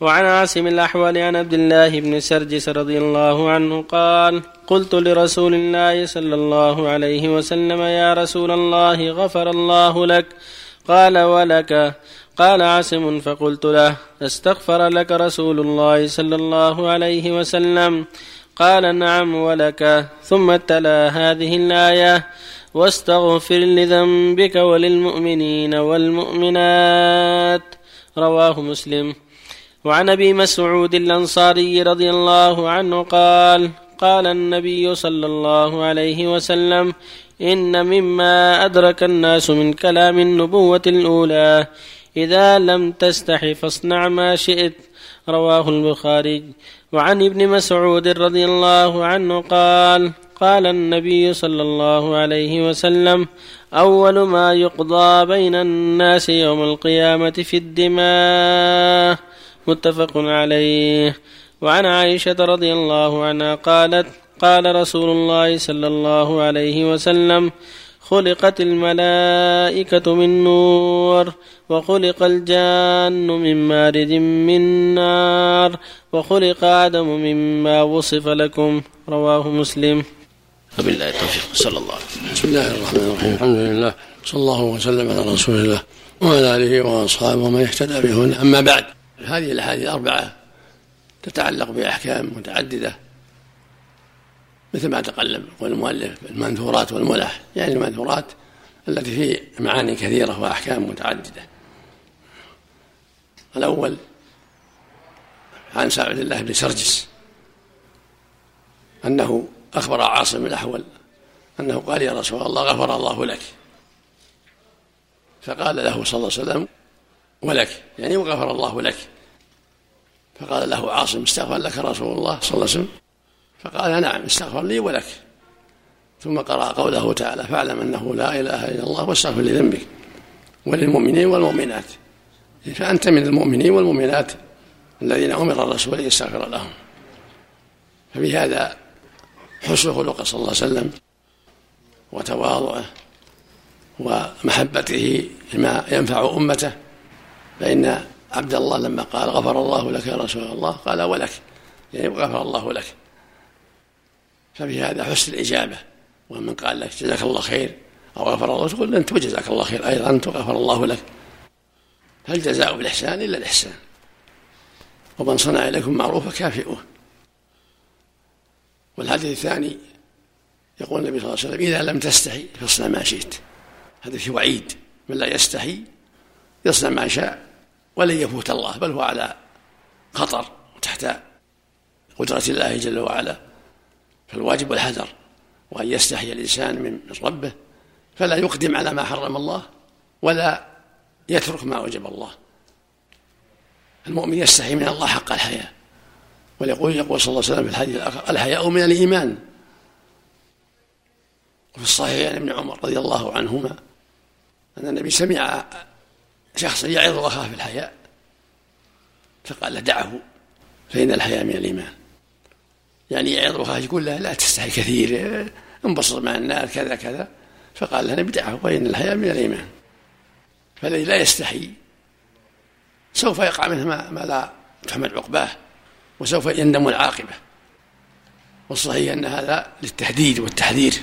وعن عاصم الأحوال عن عبد الله بن سرجس رضي الله عنه قال قلت لرسول الله صلى الله عليه وسلم يا رسول الله غفر الله لك. قال ولك. قال عاصم فقلت له أستغفر لك رسول الله صلى الله عليه وسلم؟ قال نعم ولك. ثم تلا هذه الآية واستغفر لذنبك وللمؤمنين والمؤمنات. رواه مسلم. وعن أبي مسعود الأنصاري رضي الله عنه قال قال النبي صلى الله عليه وسلم إن مما أدرك الناس من كلام النبوة الأولى إذا لم تستح فاصنع ما شئت رواه البخاري. وعن ابن مسعود رضي الله عنه قال قال النبي صلى الله عليه وسلم أول ما يقضى بين الناس يوم القيامة في الدماء. متفق عليه. وعن عائشة رضي الله عنها قالت قال رسول الله صلى الله عليه وسلم خلقت الملائكة من نور وخلق الجان من مارد من نار وخلق آدم مما وصف لكم. رواه مسلم. وبالله التوفيق. صلى الله عليه وسلم. بسم الله الرحمن الرحيم. الحمد لله. صلى الله وسلم على رسول الله وعلى آله وأصحابه ومن اهتدى بهن أما بعد هذه الأحاديث الأربعة تتعلق بأحكام متعددة مثل ما تقلم والمؤلف المنثورات والملح يعني المنثورات التي في معاني كثيرة وأحكام متعددة. الأول عن سعد الله بن سرجس أنه أخبر عاصم الأحول أنه قال يا رسول الله غفر الله لك. فقال له صلى الله عليه وسلم ولك يعني وغفر الله لك. فقال له عاصم استغفر لك رسول الله صلى الله عليه وسلم. فقال نعم استغفر لي ولك. ثم قرأ قوله تعالى فاعلم أنه لا إله إلا الله واستغفر لذنبك وللمؤمنين والمؤمنات. فأنت من المؤمنين والمؤمنات الذين أمر الرسول أن يستغفر لهم. ففي هذا حسن خلقه صلى الله عليه وسلم وتواضعه ومحبته لما ينفع أمته فإن عبد الله لما قال غفر الله لك يا رسول الله قال ولك يعني غفر الله لك. ففي هذا حسن الإجابة ومن قال لك جزاك الله خير أو غفر الله تقول أنت وجزاك الله خير أيضا أنت غفر الله لك. هل جزاء إلا الإحسان؟ ومن صنع إليكم معروفا كافئوه. والحديث الثاني يقول النبي صلى الله عليه وسلم إذا لم تستحي فاصنع ما شئت. هذا في وعيد. من لا يستحي يصنع ما شاء. ولن يفوت الله بل هو على خطر تحت قدرة الله جل وعلا. فالواجب الحذر وأن يستحي الإنسان من ربه فلا يقدم على ما حرم الله ولا يترك ما وجب الله. المؤمن يستحي من الله حق الحياة. ويقول يقول صلى الله عليه وسلم في الحديث الآخر الحياء من الإيمان. وفي الصحيح عن ابن عمر رضي الله عنهما أن النبي سمع شخصا يعظ أخاه في الحياء فقال له دعه فإن الحياء من الإيمان. يعني يعظ أخاه يقول له لا تستحي كثير انبسط مع الناس كذا كذا. فقال له دعه فإن الحياء من الإيمان. فالذي لا يستحي سوف يقع منه ما, ما لا تحمد عقباه وسوف يندم العاقبة. والصحيح أن هذا للتهديد والتحذير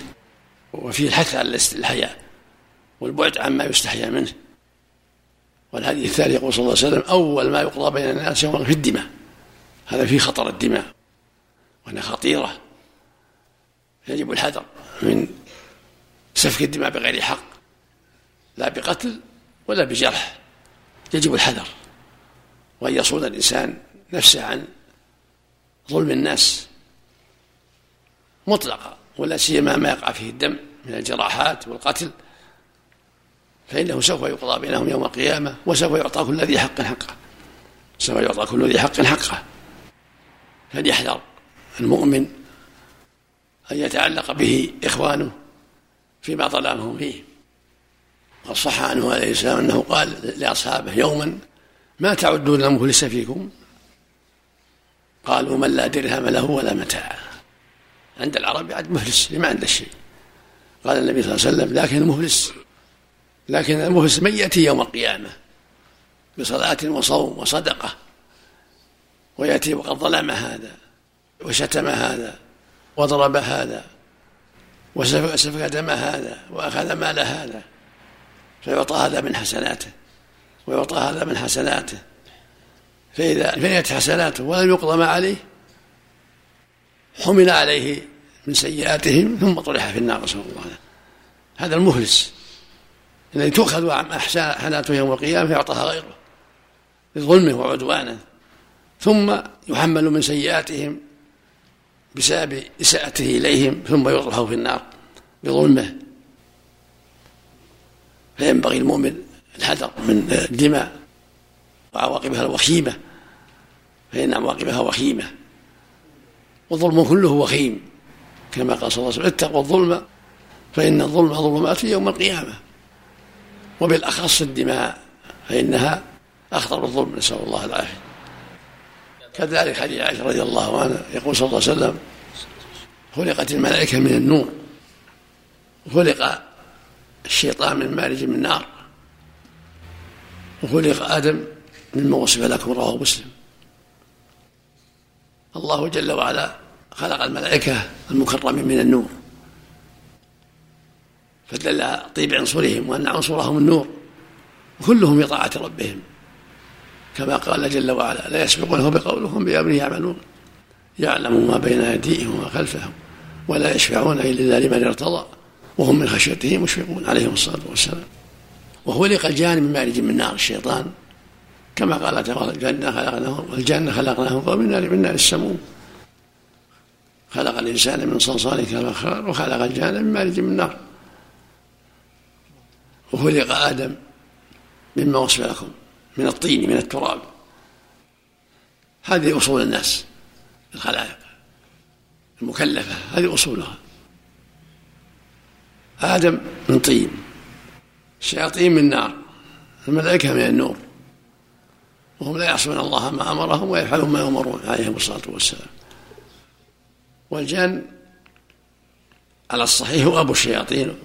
وفيه الحث على الحياء والبعد عما يستحيا منه. والحديث الثاني يقول صلى الله عليه وسلم أول ما يقضى بين الناس يوم في الدماء. هذا فيه خطر الدماء وأنها خطيرة. يجب الحذر من سفك الدماء بغير حق لا بقتل ولا بجرح. يجب الحذر. وأن يصون الإنسان نفسه عن ظلم الناس. مطلقا ولا سيما ما يقع فيه الدم من الجراحات والقتل. فإنه سوف يقضى بينهم يوم القيامة وسوف يعطى كل ذي حق حقه. سوف يعطى كل ذي حق حقه. فليحذر المؤمن أن يتعلق به إخوانه فيما ظلمهم فيه. قد صح عنه عليه السلام أنه قال لأصحابه يوما ما تعدون المفلس فيكم؟ قالوا من لا درهم له ولا متاع. عند العرب عاد مفلس ما عنده شيء قال النبي صلى الله عليه وسلم لكن المفلس. لكن المفلس من يأتي يوم القيامة بصلاة وصوم وصدقة ويأتي وقد ظلم هذا وشتم هذا وضرب هذا وسفك دم هذا وأخذ مال هذا فيعطى هذا من حسناته ويعطى هذا من حسناته فإذا فنيت حسناته ولم يقضى ما عليه حمل عليه من سيئاتهم ثم طرح في النار نسأل الله. هذا المفلس. الذي تؤخذ حسناته يوم القيامة فيعطاها غيره بظلمه وعدوانه ثم يحمل من سيئاتهم بسبب إساءته إليهم ثم يطرح في النار بظلمه. فينبغي المؤمن الحذر من الدماء وعواقبها الوخيمة فإن عواقبها وخيمة. والظلم كله وخيم كما قال صلى الله عليه وسلم اتقوا الظلم فإن الظلم ظلمات يوم القيامة. وبالأخص الدماء فإنها أخطر الظلم نسأل الله العافية. كذلك حديث عائشة رضي الله عنها يقول صلى الله عليه وسلم خلقت الملائكة من النور وخلق الشيطان من مارج من نار وخلق آدم مما وصف لكم رواه مسلم. الله جل وعلا خلق الملائكة المكرمين من النور. فدل طيب عنصرهم وأن عنصرهم النور وكلهم بطاعة ربهم. كما قال جل وعلا لا يسبقونه بقولهم بأمره يعملون يعلم ما بين أيديهم وما خلفهم ولا يشفعون إلا لمن ارتضى وهم من خشيته مشفقون. عليهم الصلاة والسلام. وخلق الجان من مارج من نار الشيطان. كما قال تعالى الجنة خلقناه والجنة خلقناه من نار من نار السموم. خلق الإنسان من صلصال كالفخار وخلق الجان من مارج من نار. وخلق آدم مما وصف لكم من الطين من التراب. هذه أصول الناس الخلائق المكلفة هذه أصولها. آدم من طين الشياطين من نار الملائكة من النور. وهم لا يعصون الله ما أمرهم ويفعلون ما يؤمرون عليهم الصلاة والسلام. والجان على الصحيح هو أبو الشياطين.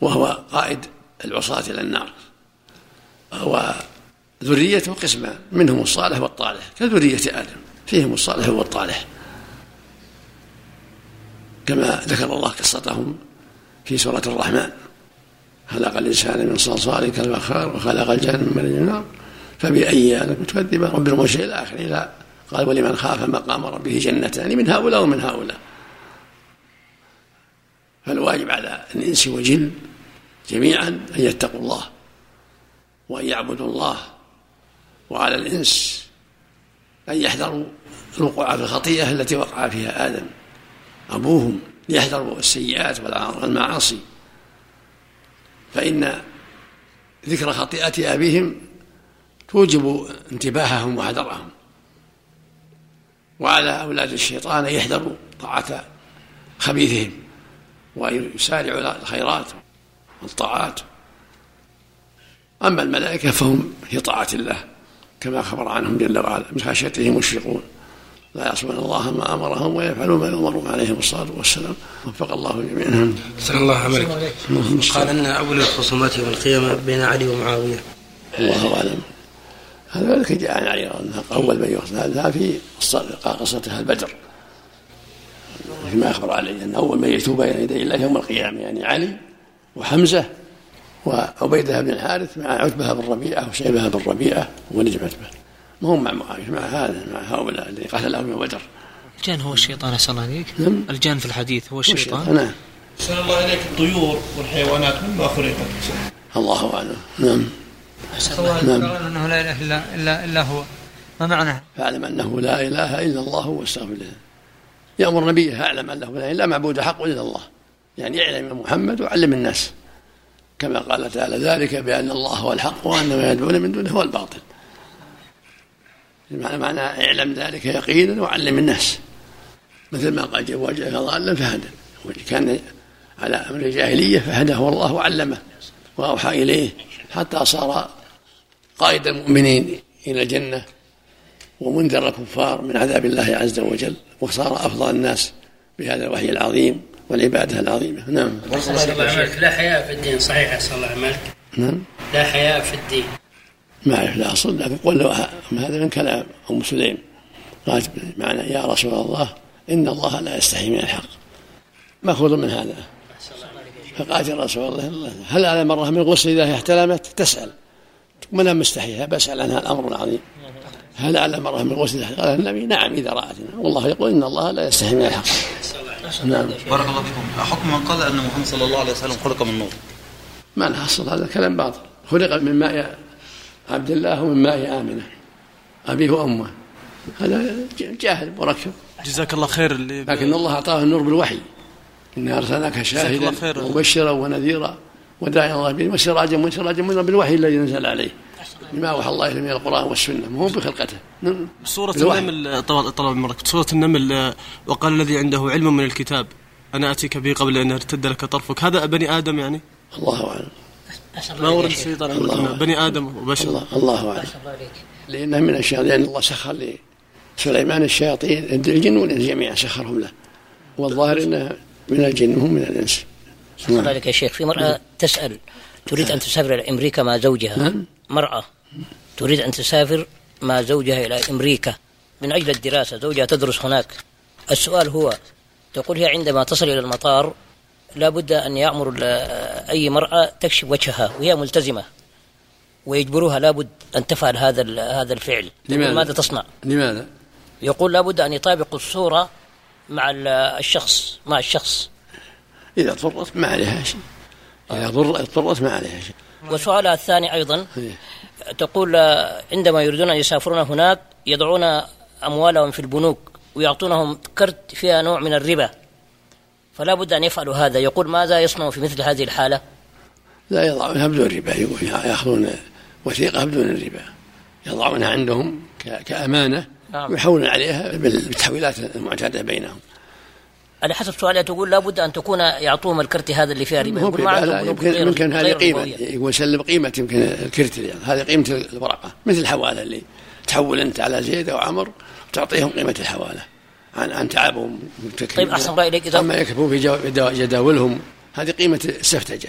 وهو قائد العصاة إلى النار. وذريته قسمان منهم الصالح والطالح كذرية آدم فيهم الصالح والطالح. كما ذكر الله قصتهم في سورة الرحمن. خلق الإنسان من صلصال كالفخار وخلق الجن من النار. فبأي آلاء تكذب رب المرسل إلى آخره؟ إلى قال ولمن خاف مقام ربه جنتان من هؤلاء ومن هؤلاء. فالواجب على الإنس والجن جميعا أن يتقوا الله وأن يعبدوا الله وعلى الإنس أن يحذروا الوقوع في الخطيئة التي وقع فيها آدم. أبوهم ليحذروا السيئات والمعاصي. فإن ذكر خطيئة أبيهم توجب انتباههم وحذرهم. وعلى أولاد الشيطان أن يحذروا طاعة خبيثهم وأن يسارعوا الخيرات. والطاعات أما الملائكة فهم في طاعة الله كما خبر عنهم جل وعلا من خشيته مشفقون لا يعصون الله ما أمرهم ويفعلون ما يؤمرون عليهم الصلاة والسلام وفق الله جميعا. نسال الله عملك. قال إن أول الخصومات يوم القيامه بين علي ومعاوية. الله أعلم. هذا ذلك جاء عن علي أول من يخصم هذا في قصة أهل بدر. فيما أخبر علي أن أول من يتوب بين يدي الله يوم القيامة يعني علي وحمزة وعبيدة بن الحارث مع عتبة بن ربيعة وشيبة بن ربيعة ونجم عتبة. ما هم مع معاويه مع هذا مع هؤلاء الذين قتلهم يوم بدر. الجان هو الشيطان أسأل الله عليك نعم. الجان في الحديث هو الشيطان. نعم. أحسن الله إليك الطيور والحيوانات مما خلقت. الله أعلم. نعم. نعم. أنه لا إله الا الا إلا هو. ما معنى؟ فاعلم أنه لا إله إلا الله واستغفر له يأمر نبيه اعلم أنه لا إله معبود حق الا الله يعني اعلم يا محمد وعلم الناس. كما قال تعالى ذلك بأن الله هو الحق وان ما يدعون من دونه هو الباطل. معنى معنى اعلم ذلك يقينا وعلم الناس. مثل ما قال وجهك ضالا فهدى. كان على أمر الجاهلية فهداه الله وعلمه وأوحى إليه حتى صار قائد المؤمنين إلى الجنة ومنذر الكفار من عذاب الله عز وجل وصار أفضل الناس بهذا الوحي العظيم. والعبادة العظيمة. نعم. الله لا حياء في الدين صحيح صلى الله عليه نعم. لا حياء في الدين. ما أعرف لا أصل لكن قل هذا من كلام أم سليم. قالت معنى يا رسول الله إن الله لا يستحي من الحق. مأخوذ من هذا؟ فقالت يا رسول الله هل على مرة من غسل إذا احتلمت؟ تسأل. من أنا مستحيها بسأل عنها الأمر العظيم. هل على مرة من غسل قال النبي نعم إذا رأتنا. والله يقول إن الله لا يستحي من الحق. نعم بارك الله فيكم. حكم من قال أن محمد صلى الله عليه وسلم خلق من نور. ما نحصل هذا كلام باطل. خلق من ماء عبد الله ومن ماء آمنة. أبيه وأمه. هذا جاهل مركب. جزاك الله خير اللي لكن الله أعطاه النور بالوحي. إنا أرسلناك شاهدا ومبشرا ونذيرا وداعيا الله به وسراجا وسراجا منيرا بالوحي الذي نزل عليه. بما اوحى الله من القرآن والسنة. مو بخلقته. سورة النمل طلب منك سورة النمل وقال الذي عنده علم من الكتاب أنا أتيك به قبل أن يرتد لك طرفك. هذا بني آدم يعني؟ الله أعلم. ما ورد الشيطان بني آدم وبشر الله, الله أعلم. لأنه من الأشياء لأن الله سخر لسليمان الشياطين الجن والإنس جميعا سخرهم له. والظاهر إنه من الجن وهم من الإنس. الله عليك يا شيخ. في مرأة تسأل تريد أن تسافر إلى أمريكا مع زوجها. نعم. مرأة تريد أن تسافر مع زوجها إلى أمريكا من أجل الدراسة زوجها تدرس هناك السؤال هو تقول هي عندما تصل إلى المطار لا بد أن يأمر أي مرأة تكشف وجهها وهي ملتزمة ويجبروها لابد أن تفعل هذا هذا الفعل لماذا؟ ماذا تصنع؟ لماذا؟ يقول لابد أن يطابقوا الصورة مع الشخص مع الشخص إذا اضطرت ما عليها شيء إذا اضطرت ما عليها شيء وسؤالها الثاني أيضا إيه. تقول عندما يريدون أن يسافرون هناك يضعون أموالهم في البنوك ويعطونهم كرت فيها نوع من الربا. فلا بد أن يفعلوا هذا. يقول ماذا يصنع في مثل هذه الحالة؟ لا يضعونها بدون ربا. يأخذون وثيقة بدون الربا يضعونها عندهم كأمانة نعم. ويحولون عليها بالتحويلات المعتادة بينهم. على حسب سؤالها تقول لابد أن تكون يعطوهم الكرت هذا اللي فيها ربا يمكن يمكن, يمكن هذه قيمة يقول سلم قيمة يمكن الكرت يعني هذه قيمة الورقة مثل الحواله اللي تحول أنت على زيد أو عمر وتعطيهم قيمة الحوالة عن عن تعبهم. طيب أحسن رأي لك اذا أما يكتبون في جداولهم هذه قيمة السفتجة.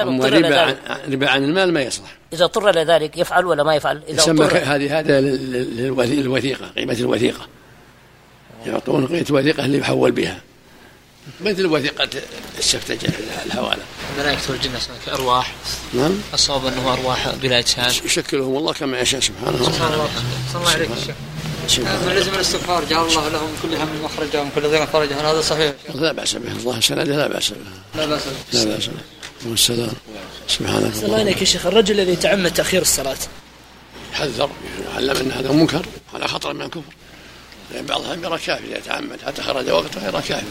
أما ربا عن ربا عن المال ما يصلح. إذا اضطر لذلك يفعل ولا ما يفعل؟ إذا يسمى هذه هذا للوثيقة قيمة الوثيقة. يعطون قيمة الوثيقة اللي يحول بها. مثل وثيقة السفتجة الحوالة ملائكة والجن أرواح. نعم. الصواب أنه أرواح بلا أجساد يشكلهم الله كما يشاء سبحانه سبحان الله. صلى الله عليك الشيخ من لزم الاستغفار. جعل الله لهم كل هم مخرجا ومن كل ضيق فرجا هل هذا صحيح؟ لا بأس به. الله سنده لا بأس به. لا بأس به. لا بأس به. والسلام. سبحانك الله. عليك يا شيخ. الرجل الذي يتعمد تأخير الصلاة. حذر. علم أن هذا منكر. على خطر من الكفر. لأن بعضهم يرى كافر يتعمد حتى خرج وقته يرى كافر